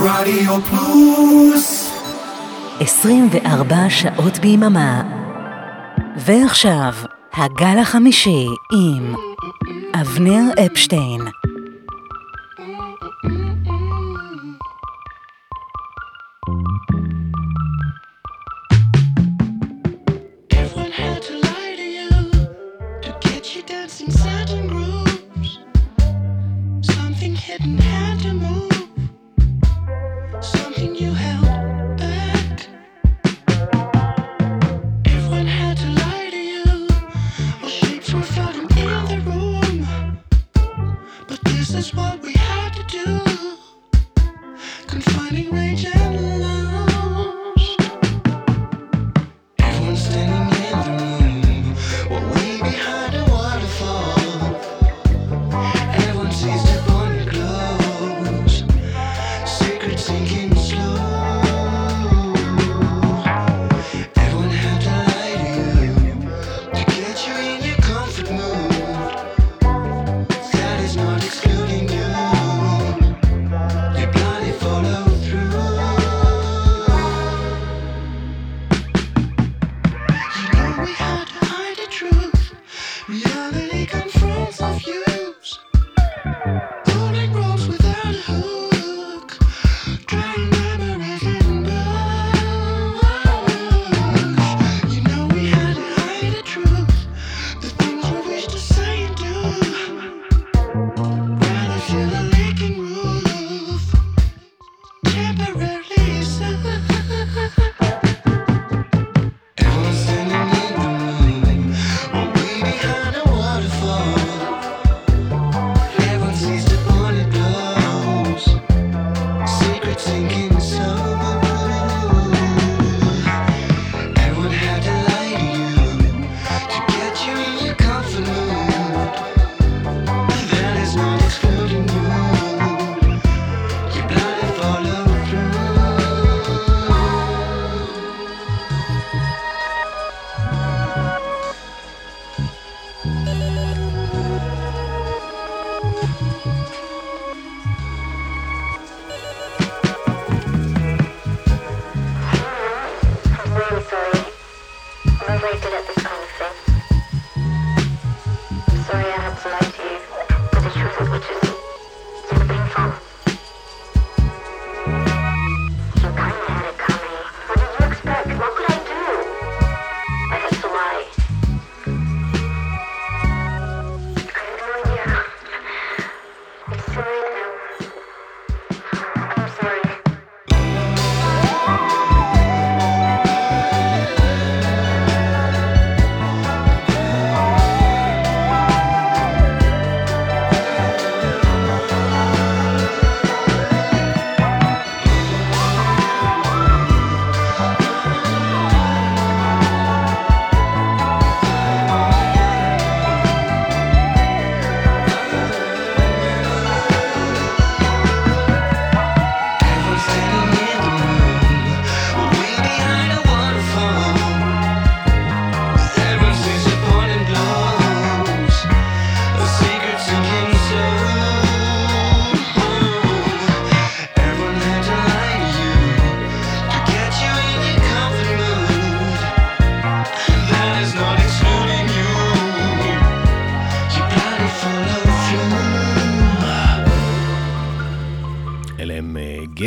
רדיו פלוס. 24 שעות ביממה. ועכשיו, הגל החמישי עם אבנר אפשטיין.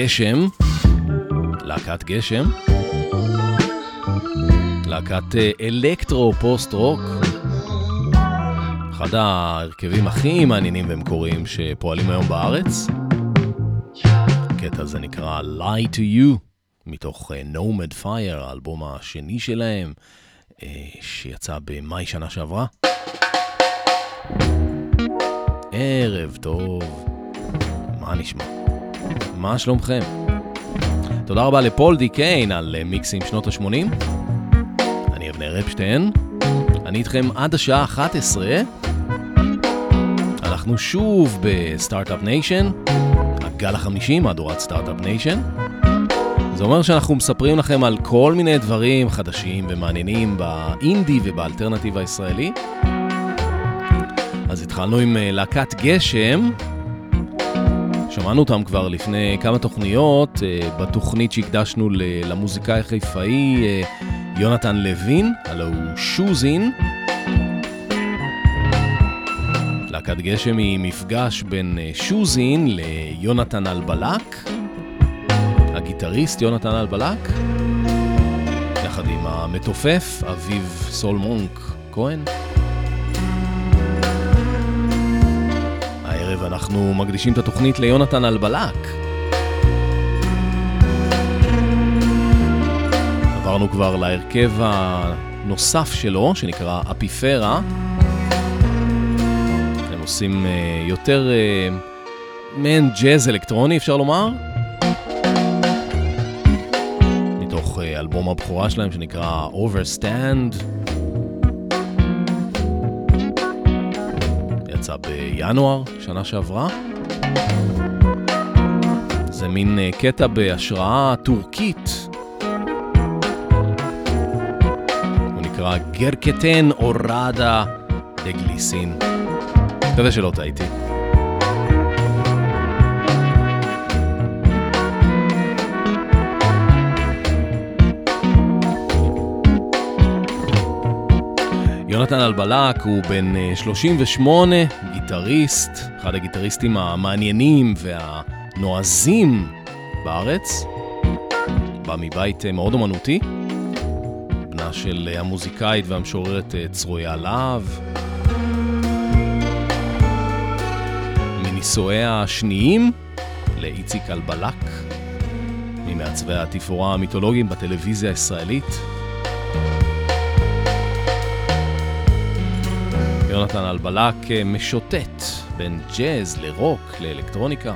גשם, להקת גשם, להקת אה, אלקטרו פוסט רוק, אחד ההרכבים הכי מעניינים ומקוריים שפועלים היום בארץ. הקטע הזה נקרא Lie to You, מתוך אה, Nomad Fire, האלבום השני שלהם, אה, שיצא במאי שנה שעברה. ערב טוב, מה נשמע? מה שלומכם? תודה רבה לפול די קיין על אה, מיקסים שנות ה-80. אני אבנר אפשטיין, אני איתכם עד השעה 11. אנחנו שוב ב Start-Up Nation, הגל החמישי מהדורת Start-Up Nation. זה אומר שאנחנו מספרים לכם על כל מיני דברים חדשים ומעניינים באינדי ובאלטרנטיב הישראלי. אז התחלנו עם אה, להקת גשם, שמענו אותם כבר לפני כמה תוכניות, אה, בתוכנית שהקדשנו למוזיקאי החיפאי אה, יונתן לוין, הלו הוא שוזין. להקת גשם היא מפגש בין אה, שוזין ליונתן אלבלק, הגיטריסט יונתן אלבלק, יחד עם המתופף אביב סולמונק כהן. אנחנו מקדישים את התוכנית ליונתן אלבלק. עברנו כבר להרכב הנוסף שלו, שנקרא אפיפרה. הם עושים uh, יותר uh, מעין ג'אז אלקטרוני, אפשר לומר. מתוך uh, אלבום הבכורה שלהם שנקרא Overstand. בינואר, שנה שעברה. זה מין uh, קטע בהשראה טורקית. הוא נקרא גרקטן אורדה דגליסין. מקווה שלא טעיתי. יונתן אלבלק הוא בן 38, אה, גיטריסט, אחד הגיטריסטים המעניינים והנועזים בארץ. בא מבית אה, מאוד אומנותי, בנה של אה, המוזיקאית והמשוררת צרויה להב. מנישואיה השניים לאיציק אלבלק, ממעצבי התפאורה המיתולוגיים בטלוויזיה הישראלית. יונתן אלבלק אה, משוטט בין ג'אז לרוק לאלקטרוניקה.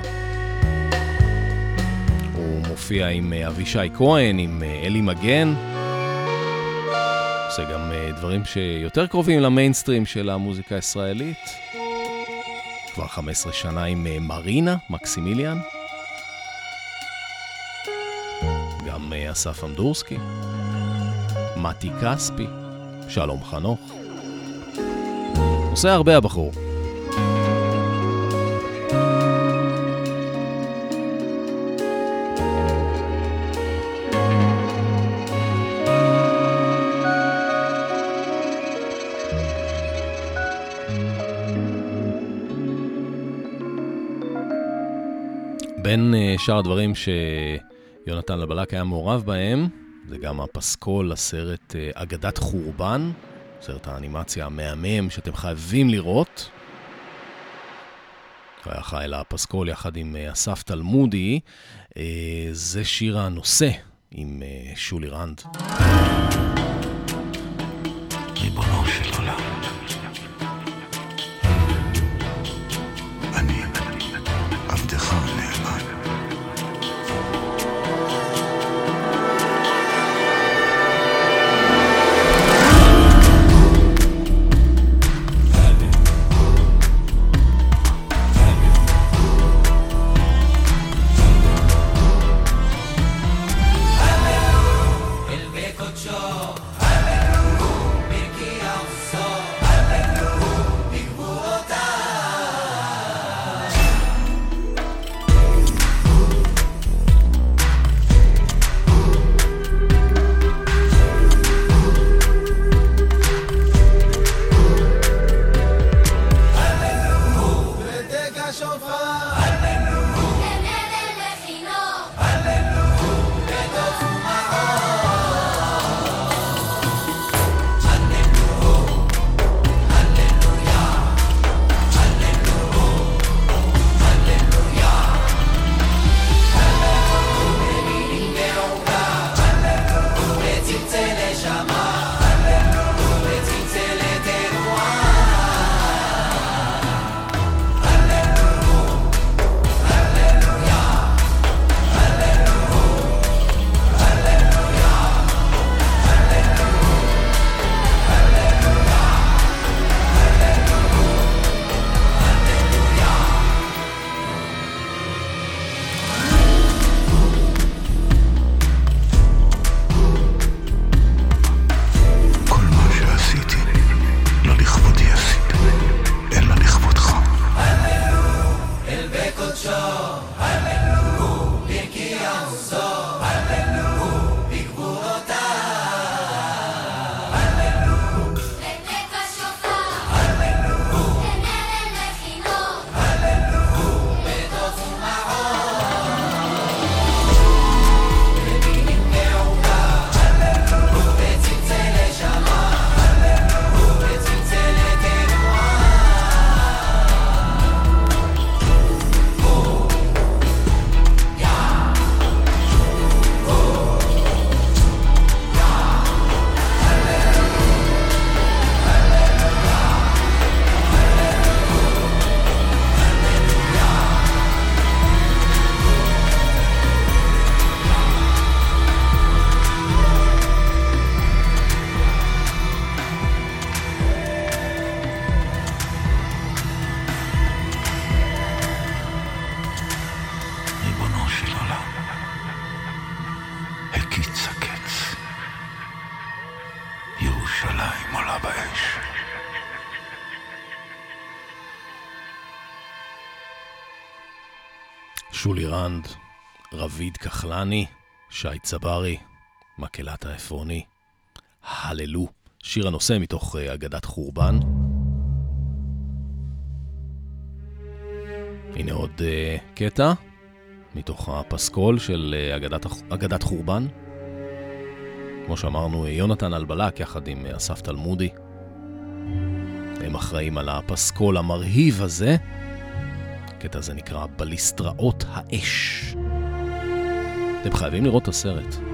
הוא מופיע עם אה, אבישי כהן, עם אה, אלי מגן. עושה גם דברים שיותר קרובים למיינסטרים של המוזיקה הישראלית. כבר 15 שנה עם מרינה, מקסימיליאן. גם אסף אמדורסקי, מתי כספי, שלום חנוך. עושה הרבה הבחור. בין אה, שאר הדברים שיונתן לבלק היה מעורב בהם, זה גם הפסקול לסרט אה, אגדת חורבן, סרט האנימציה המהמם שאתם חייבים לראות. הוא היה חי לפסקול יחד עם אה, אסף תלמודי. אה, זה שיר הנושא עם אה, שולי רנד. ריבונו של עולם. שולי רנד, רביד כחלני, שי צברי, מקהלת העפרוני, הללו, שיר הנושא מתוך אה, אגדת חורבן. הנה עוד uh, קטע מתוך הפסקול של uh, אגדת, אגדת חורבן. כמו שאמרנו, יונתן אלבלק יחד עם אסף תלמודי. הם אחראים על הפסקול המרהיב הזה. הקטע הזה נקרא בליסטראות האש. אתם חייבים לראות את הסרט.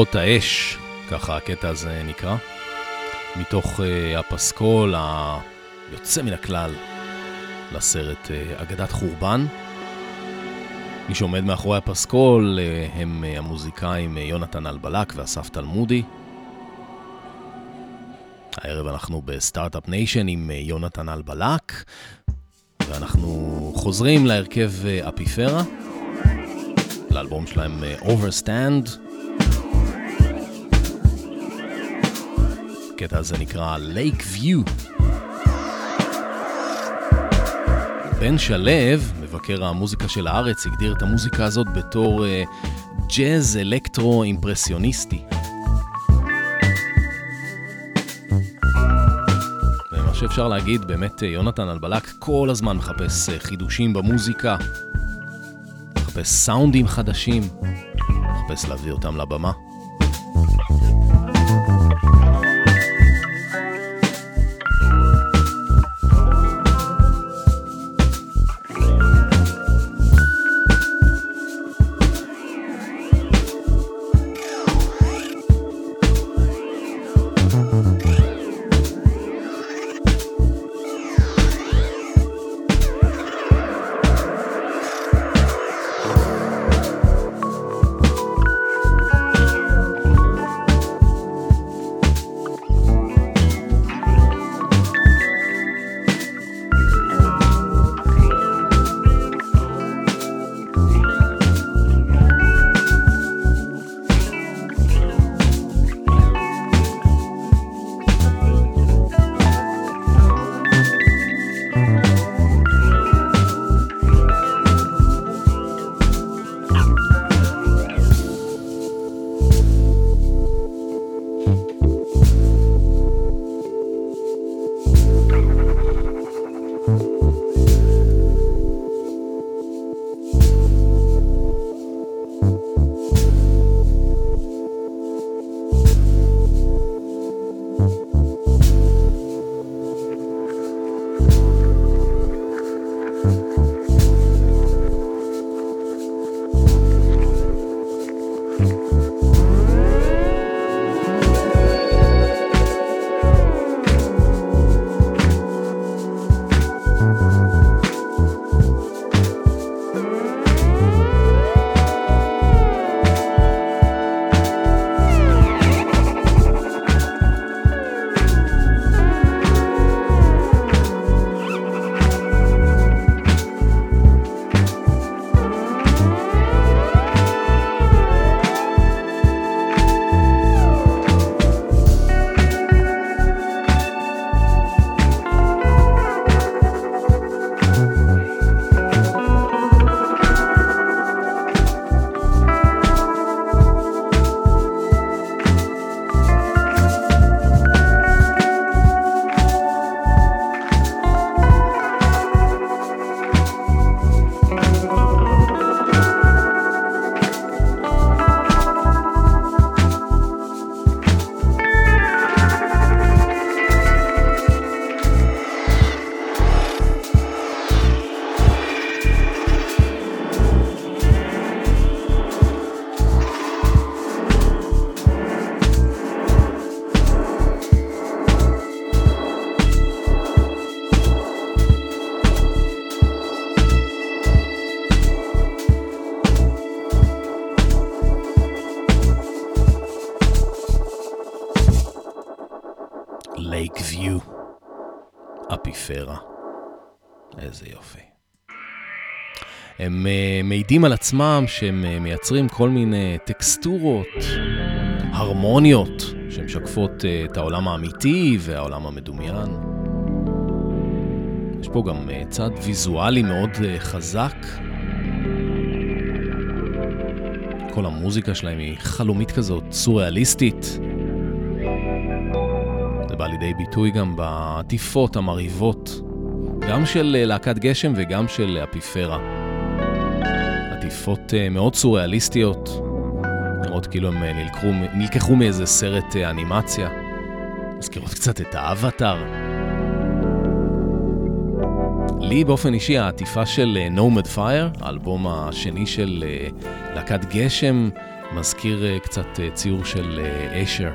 בליסטראות האש, ככה הקטע הזה נקרא, מתוך uh, הפסקול היוצא מן הכלל לסרט uh, אגדת חורבן. מי שעומד מאחורי הפסקול uh, הם uh, המוזיקאים uh, יונתן אלבלק ואסף תלמודי. הערב אנחנו ב Start-Up Nation עם uh, יונתן אלבלק, ואנחנו חוזרים להרכב uh, אפיפרה, לאלבום שלהם uh, Overstand. הקטע הזה נקרא Lake View. בן שלו, מבקר המוזיקה של הארץ, הגדיר את המוזיקה הזאת בתור ג'אז uh, אלקטרו אימפרסיוניסטי. ומה שאפשר להגיד, באמת יונתן אלבלק כל הזמן מחפש uh, חידושים במוזיקה, מחפש סאונדים חדשים, מחפש להביא אותם לבמה. מעידים על עצמם שהם uh, מייצרים כל מיני טקסטורות, הרמוניות, שמשקפות uh, את העולם האמיתי והעולם המדומיין. יש פה גם uh, צד ויזואלי מאוד חזק. כל המוזיקה שלהם היא חלומית כזאת, סוריאליסטית. זה בא לידי ביטוי גם בעטיפות המרהיבות, גם של אה, להקת גשם וגם של אפיפרה. עטיפות אה, מאוד סוריאליסטיות, נראות כאילו הם אה, נלקחו, נלקחו מאיזה סרט אנימציה. מזכירות קצת את האבטאר. לי באופן אישי העטיפה של Nomad Fire, האלבום השני של להקת גשם, מזכיר קצת ציור של אשר.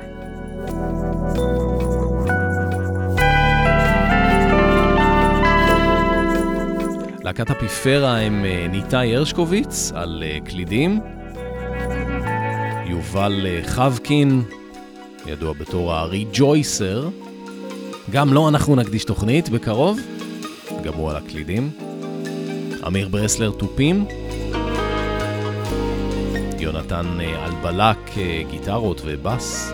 להקת אפיפרה הם אה, ניתאי הרשקוביץ על אה, קלידים, יובל אה, חבקין, ידוע בתור הריג'ויסר, גם לו לא אנחנו נקדיש תוכנית בקרוב, גם הוא על הקלידים, אמיר ברסלר תופים, יונתן אלבלק גיטרות ובס.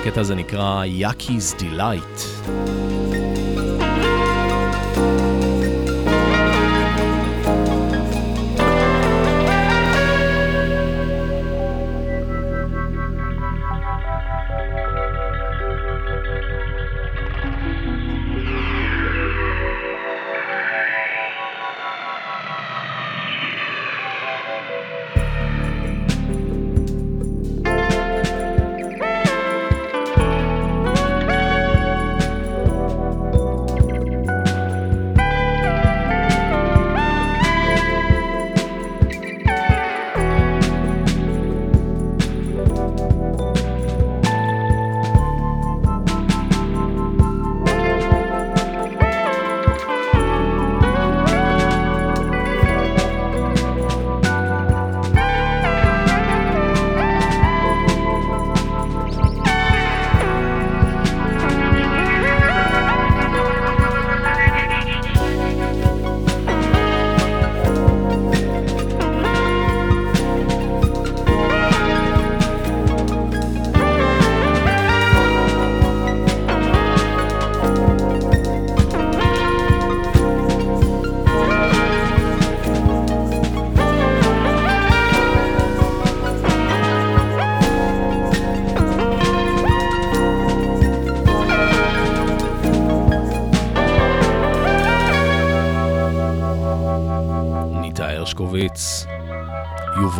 הקטע הזה נקרא יאקי's Delight.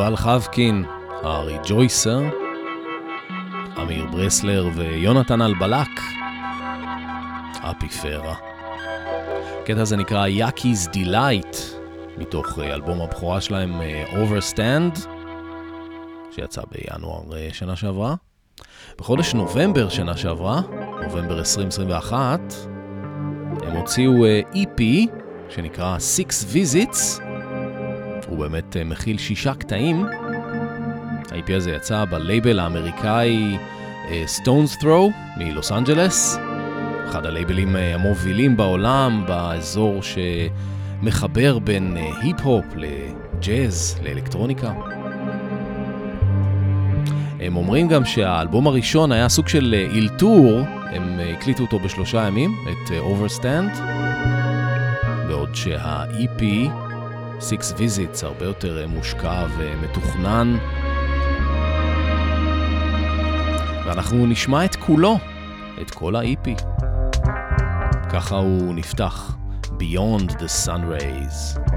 יובל חבקין, הארי ג'ויסר, אמיר ברסלר ויונתן אלבלק, אפיפרה. הקטע הזה נקרא יאקי's Delight, מתוך אה, אלבום הבכורה שלהם אה, Overstand, שיצא בינואר אה, שנה שעברה. בחודש נובמבר שנה שעברה, נובמבר 2021, הם הוציאו EP שנקרא Six Visits, הוא באמת אה, מכיל שישה קטעים. ה-IP הזה יצא בלייבל האמריקאי אה, Stones Throw מלוס אנג'לס, אחד הלייבלים אה, המובילים בעולם באזור שמחבר בין היפ-הופ לג'אז, לאלקטרוניקה. הם אומרים גם שהאלבום הראשון היה סוג של אילתור, הם הקליטו אותו בשלושה ימים, את Overstand, בעוד שה-EP Six Visits הרבה יותר אה, מושקע ומתוכנן. ואנחנו נשמע את כולו, את כל ה-EP. ככה הוא נפתח, Beyond the Sun Rays.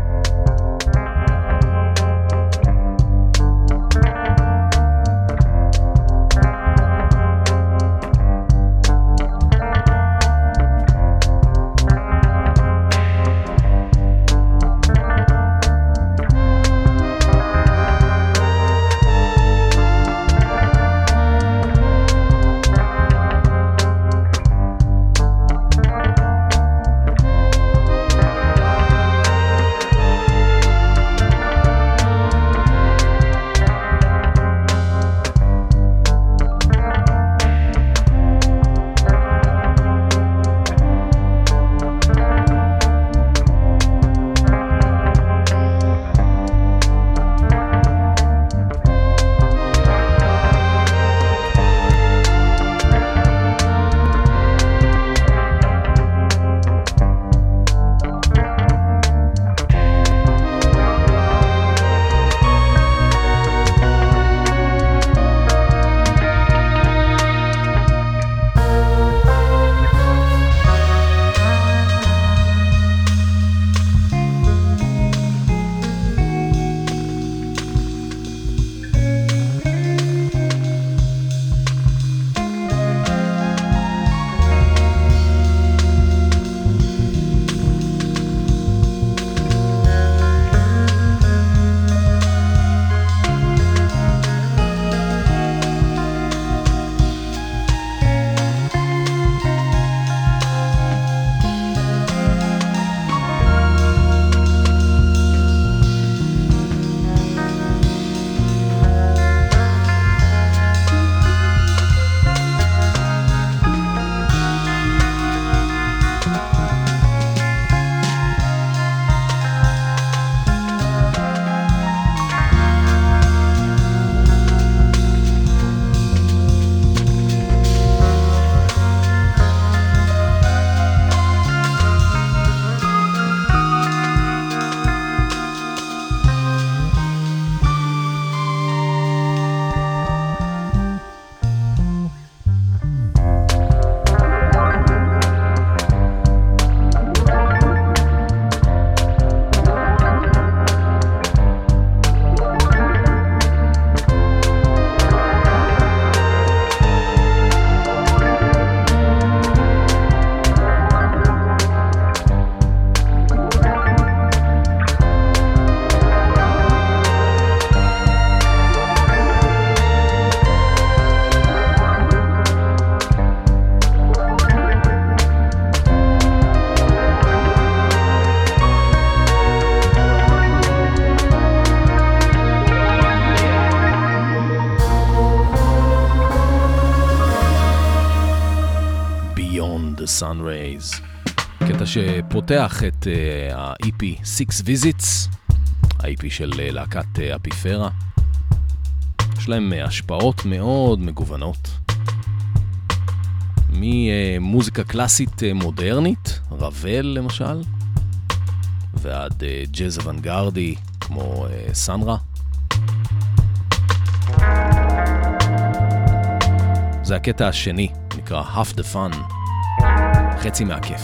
שפותח את uh, ה-EP Six Visits, ה-EP של uh, להקת uh, אפיפרה. יש להם השפעות מאוד מגוונות. ממוזיקה קלאסית מודרנית, רבל למשל, ועד ג'אז אוונגרדי כמו סנרה. זה הקטע השני, נקרא Half the Fun, חצי מהכיף.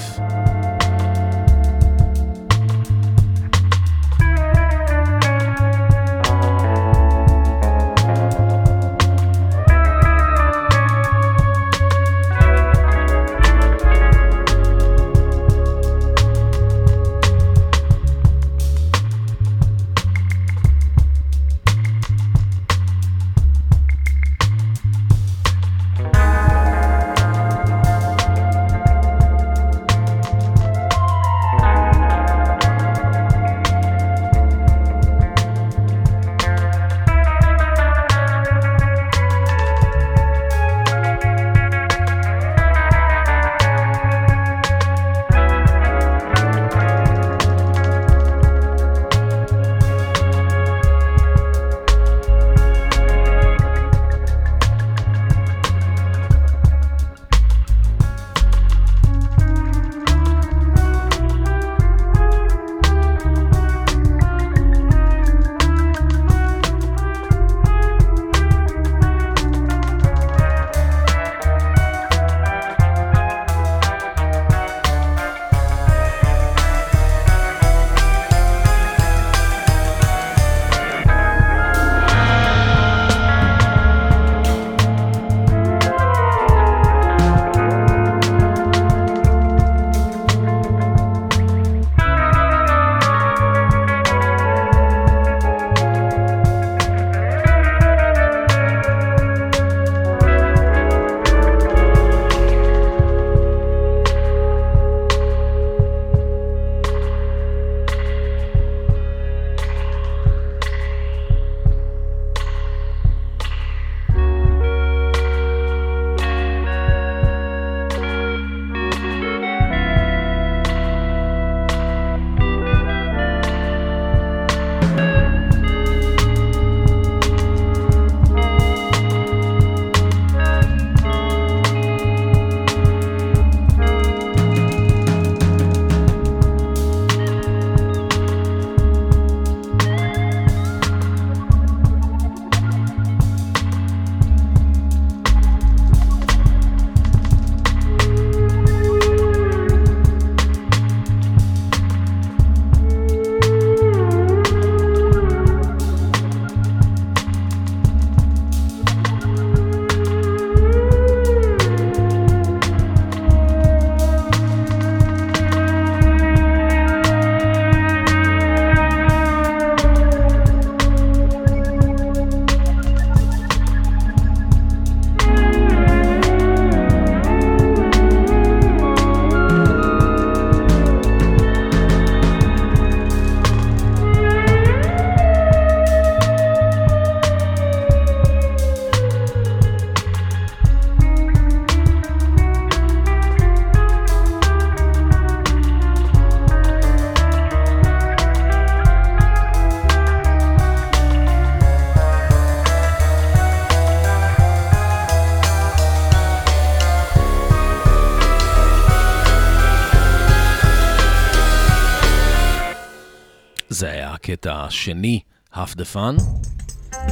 הקטע השני, Half the Fun,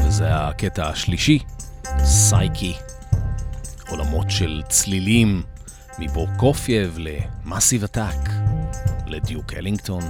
וזה הקטע השלישי, סייקי. עולמות של צלילים, מבורקופייב למאסיב עתק, לדיוק אלינגטון.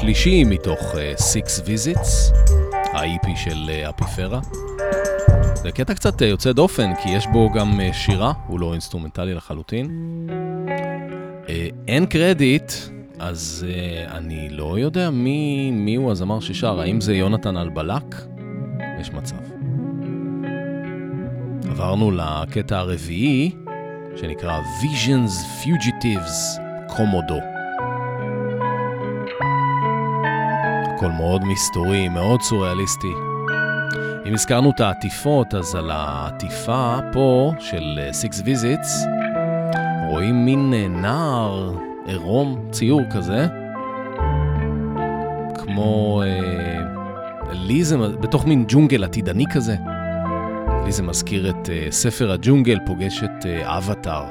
קטע שלישי מתוך uh, Six Visits, ה-EP של uh, אפיפרה. זה קטע קצת uh, יוצא דופן, כי יש בו גם uh, שירה, הוא לא אינסטרומנטלי לחלוטין. Uh, אין קרדיט, אז uh, אני לא יודע מי, מי הוא הזמר ששר, האם זה יונתן אלבלק? יש מצב. עברנו לקטע הרביעי, שנקרא Visions Fugitives קומודו. הכל מאוד מסתורי, מאוד סוריאליסטי. אם הזכרנו את העטיפות, אז על העטיפה פה של אה, Six Visits רואים מין אה, נער עירום, ציור כזה, כמו... אה, לי זה בתוך מין ג'ונגל עתידני כזה. לי זה מזכיר את uh, ספר הג'ונגל פוגש את uh, אבטאר.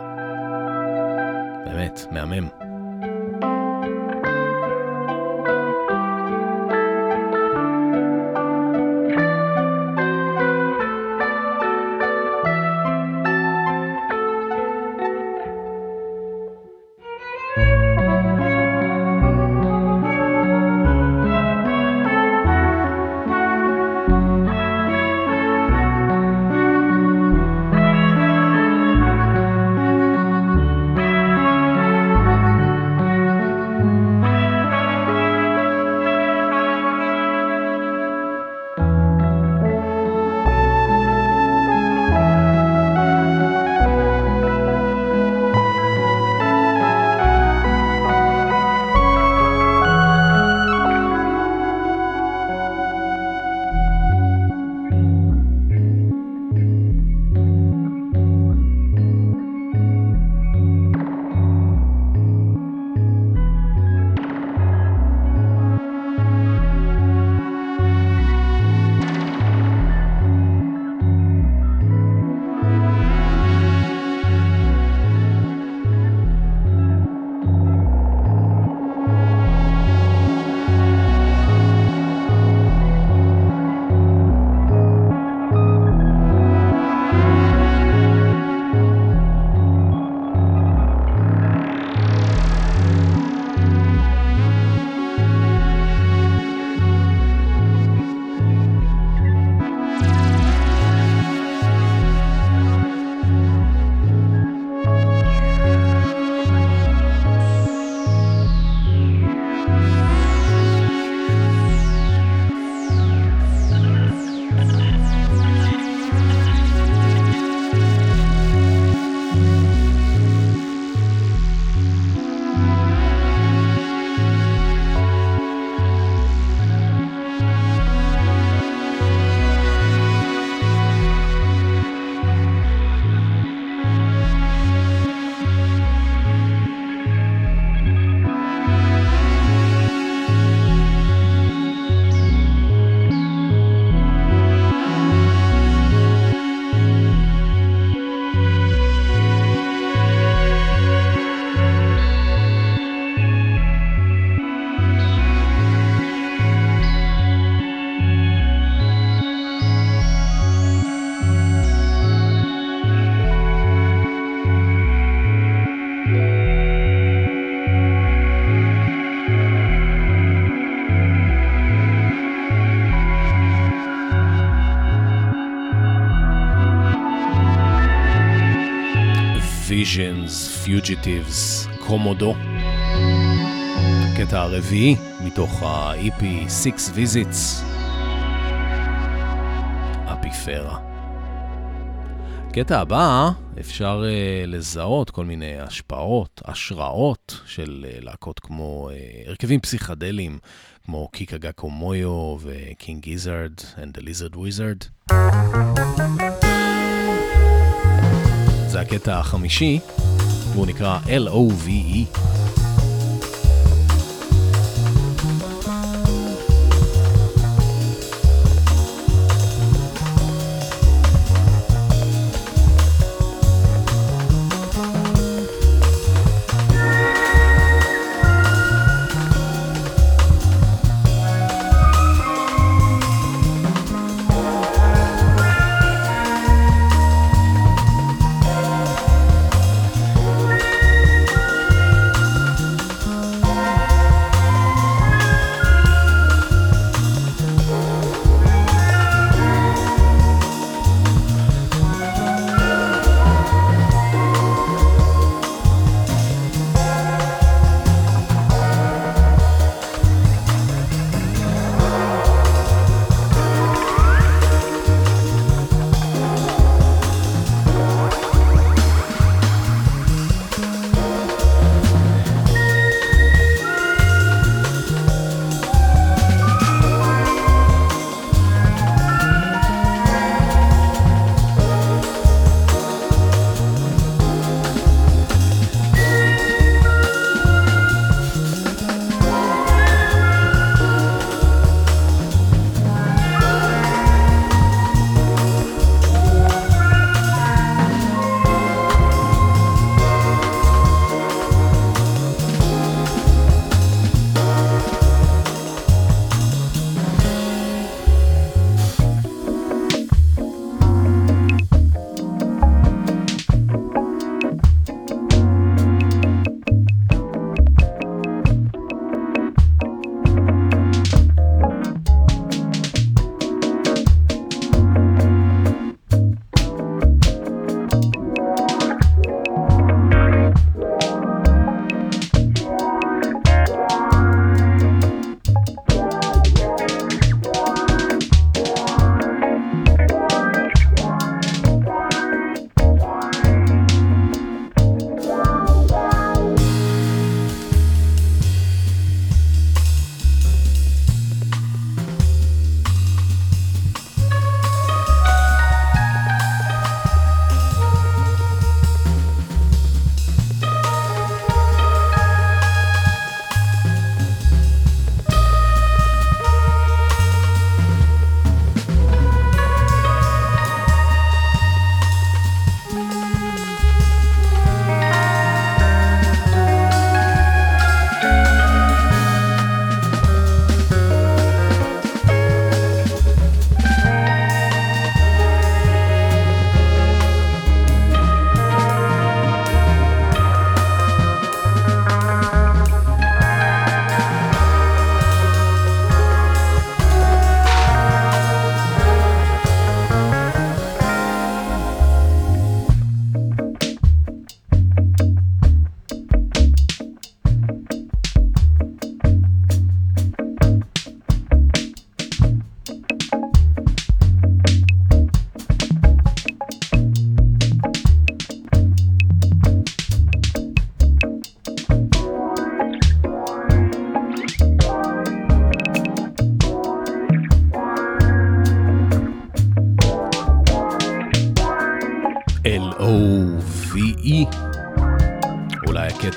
באמת, מהמם. Fugitives, קומודו. הקטע הרביעי מתוך ה-EP Six Visits, אפיפרה. קטע הבא, אפשר uh, לזהות כל מיני השפעות, השראות של uh, להקות כמו uh, הרכבים פסיכדליים, כמו קיקה גאקו מויו וקינג גיזרד and the lizard wizard. זה הקטע החמישי. והוא נקרא L-O-V-E.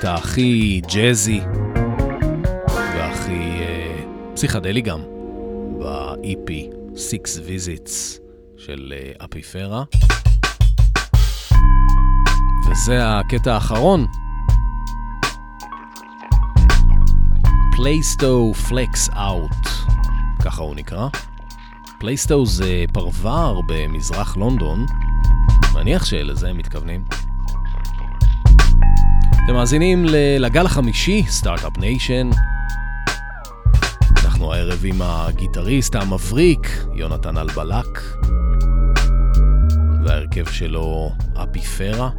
הקטע הכי ג'אזי והכי אה, פסיכדלי גם ב-EP Six Visits של אה, אפיפרה. וזה הקטע האחרון. Plaistow Flex Out, ככה הוא נקרא. פלייסטו זה פרוור במזרח לונדון, מניח שלזה הם מתכוונים. אתם מאזינים לגל החמישי, Start-Up Nation. אנחנו הערב עם הגיטריסט המבריק, יונתן אלבלק, וההרכב שלו אפיפרה.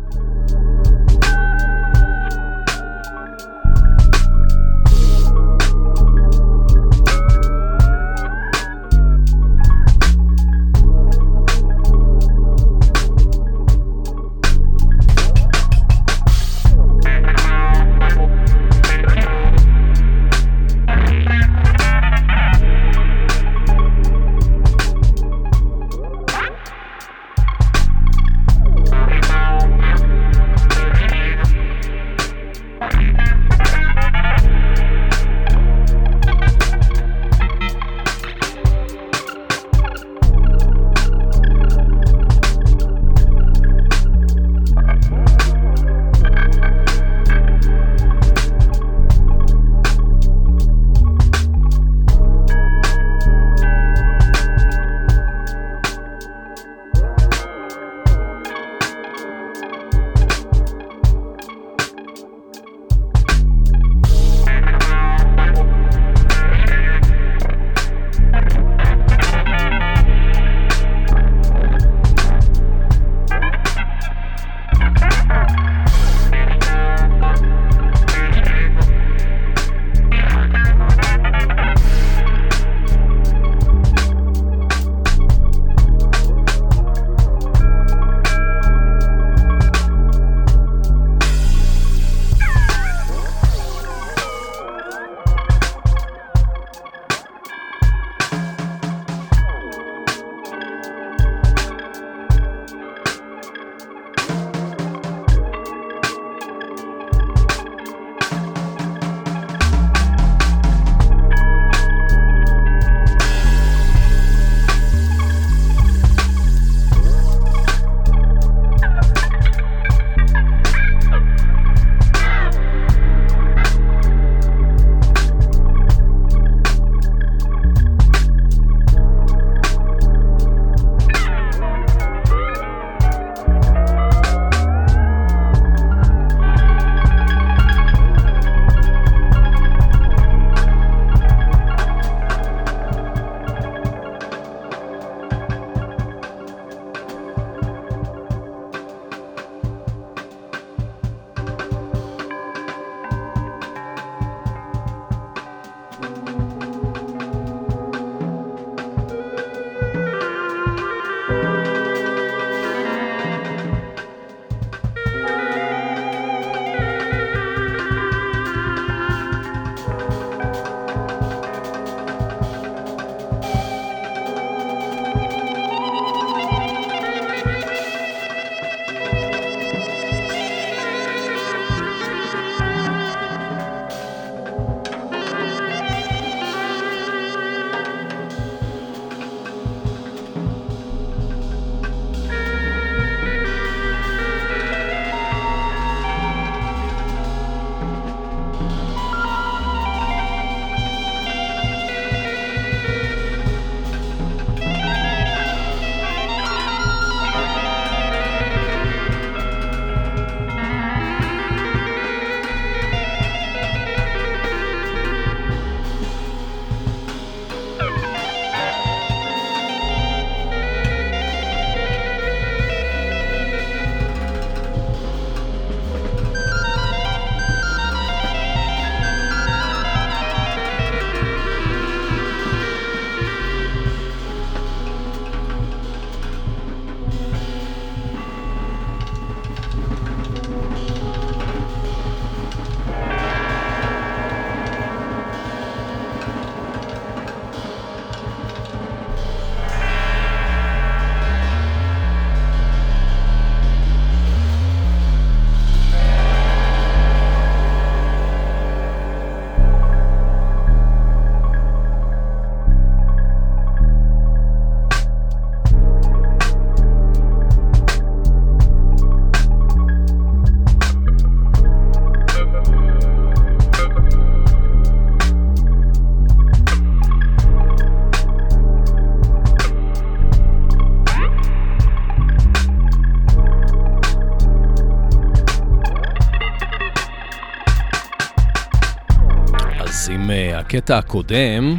הקטע הקודם,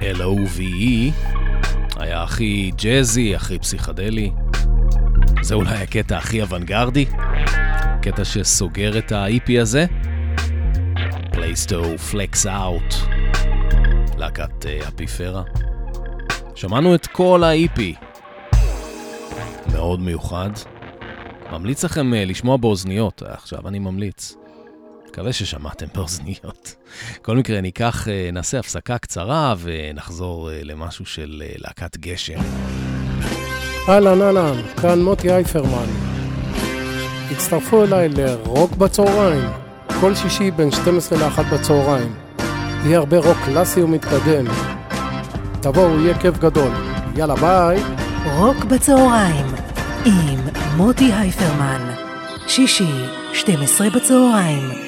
L-O-V-E, היה הכי ג'אזי, הכי פסיכדלי. זה אולי הקטע הכי אוונגרדי, קטע שסוגר את ה-EP הזה. פלייסטו פלקס אאוט, להקת uh, אפיפרה. שמענו את כל ה-EP, מאוד מיוחד. ממליץ לכם uh, לשמוע באוזניות, עכשיו אני ממליץ. מקווה ששמעתם באוזניות. בכל מקרה, ניקח, uh, נעשה הפסקה קצרה ונחזור uh, למשהו של uh, להקת גשם. אהלן אהלן, כאן מוטי אייפרמן. הצטרפו אליי לרוק בצהריים, כל שישי בין 12 ל-1 בצהריים. יהיה הרבה רוק קלאסי ומתקדם. תבואו, יהיה כיף גדול. יאללה ביי. רוק בצהריים עם מוטי הייפרמן, שישי, 12 בצהריים,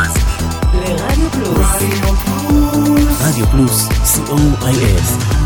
מאזינים לרדיו פלוס. רדיו פלוס, co.il.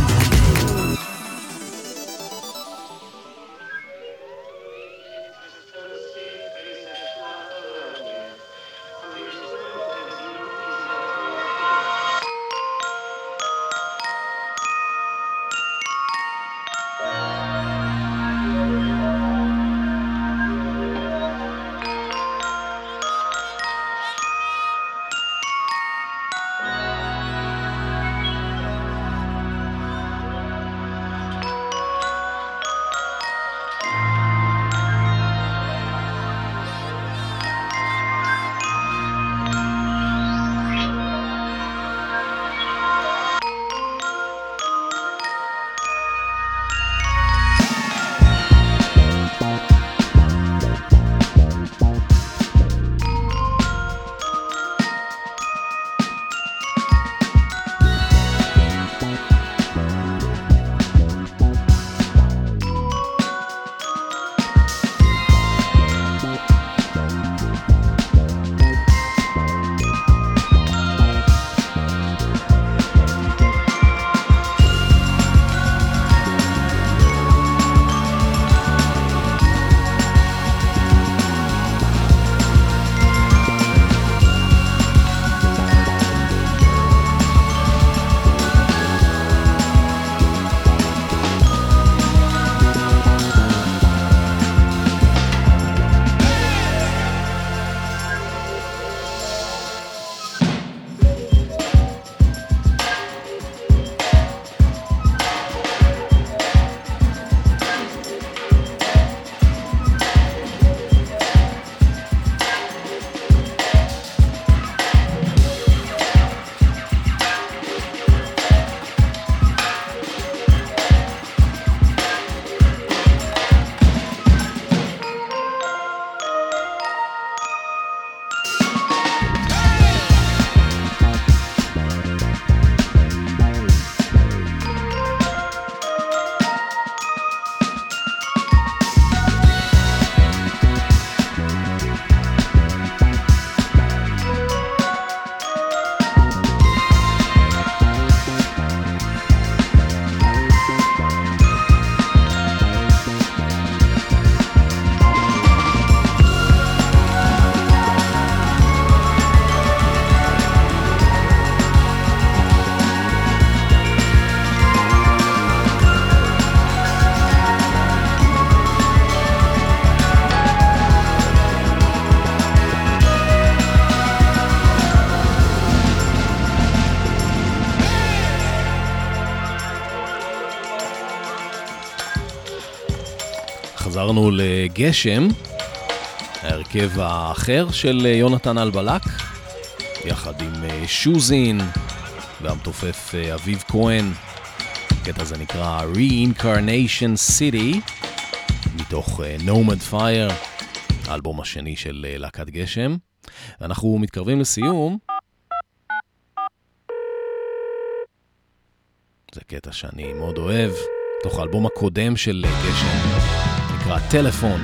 חזרנו לגשם, ההרכב האחר של אה, יונתן אלבלק, יחד עם אה, שוזין והמתופף אה, אביב כהן. הקטע הזה נקרא Reincarnation City, מתוך Nomad Fire, האלבום השני של להקת גשם. אנחנו מתקרבים לסיום. זה קטע שאני מאוד אוהב, תוך האלבום הקודם של גשם. נקרא טלפון.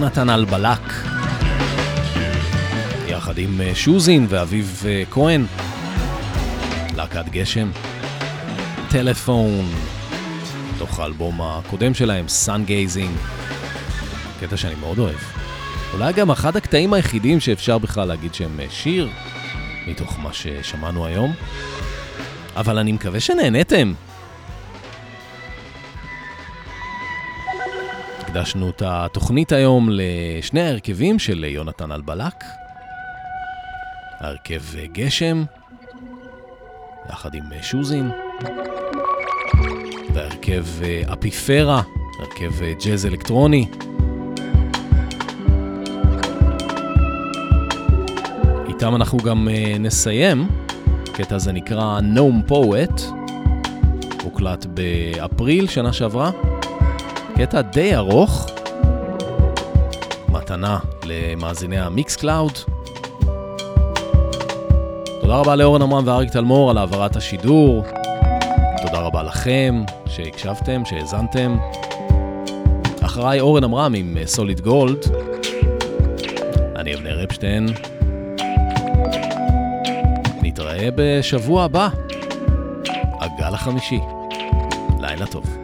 יונתן אלבלק, יחד עם אה, שוזין ואביב אה, כהן, להקת גשם, טלפון, מתוך האלבום הקודם שלהם, Sun Gazing, קטע שאני מאוד אוהב. אולי גם אחד הקטעים היחידים שאפשר בכלל להגיד שהם אה, שיר, מתוך מה ששמענו היום. אבל אני מקווה שנהניתם. הקדשנו את התוכנית היום לשני ההרכבים של יונתן אלבלק. ההרכב גשם, יחד עם שוזין, והרכב אפיפרה, הרכב ג'אז אלקטרוני. איתם אנחנו גם אה, נסיים. הקטע הזה נקרא Gnome Poet, הוקלט באפריל שנה שעברה. קטע די ארוך, מתנה למאזיני ה Mixcloud. תודה רבה לאורן עמרם ואריק תלמור על העברת השידור. תודה רבה לכם שהקשבתם, שהאזנתם. אחריי אורן עמרם עם Solid Gold. אני אבנר אפשטיין. נתראה בשבוע הבא, הגל החמישי. לילה טוב.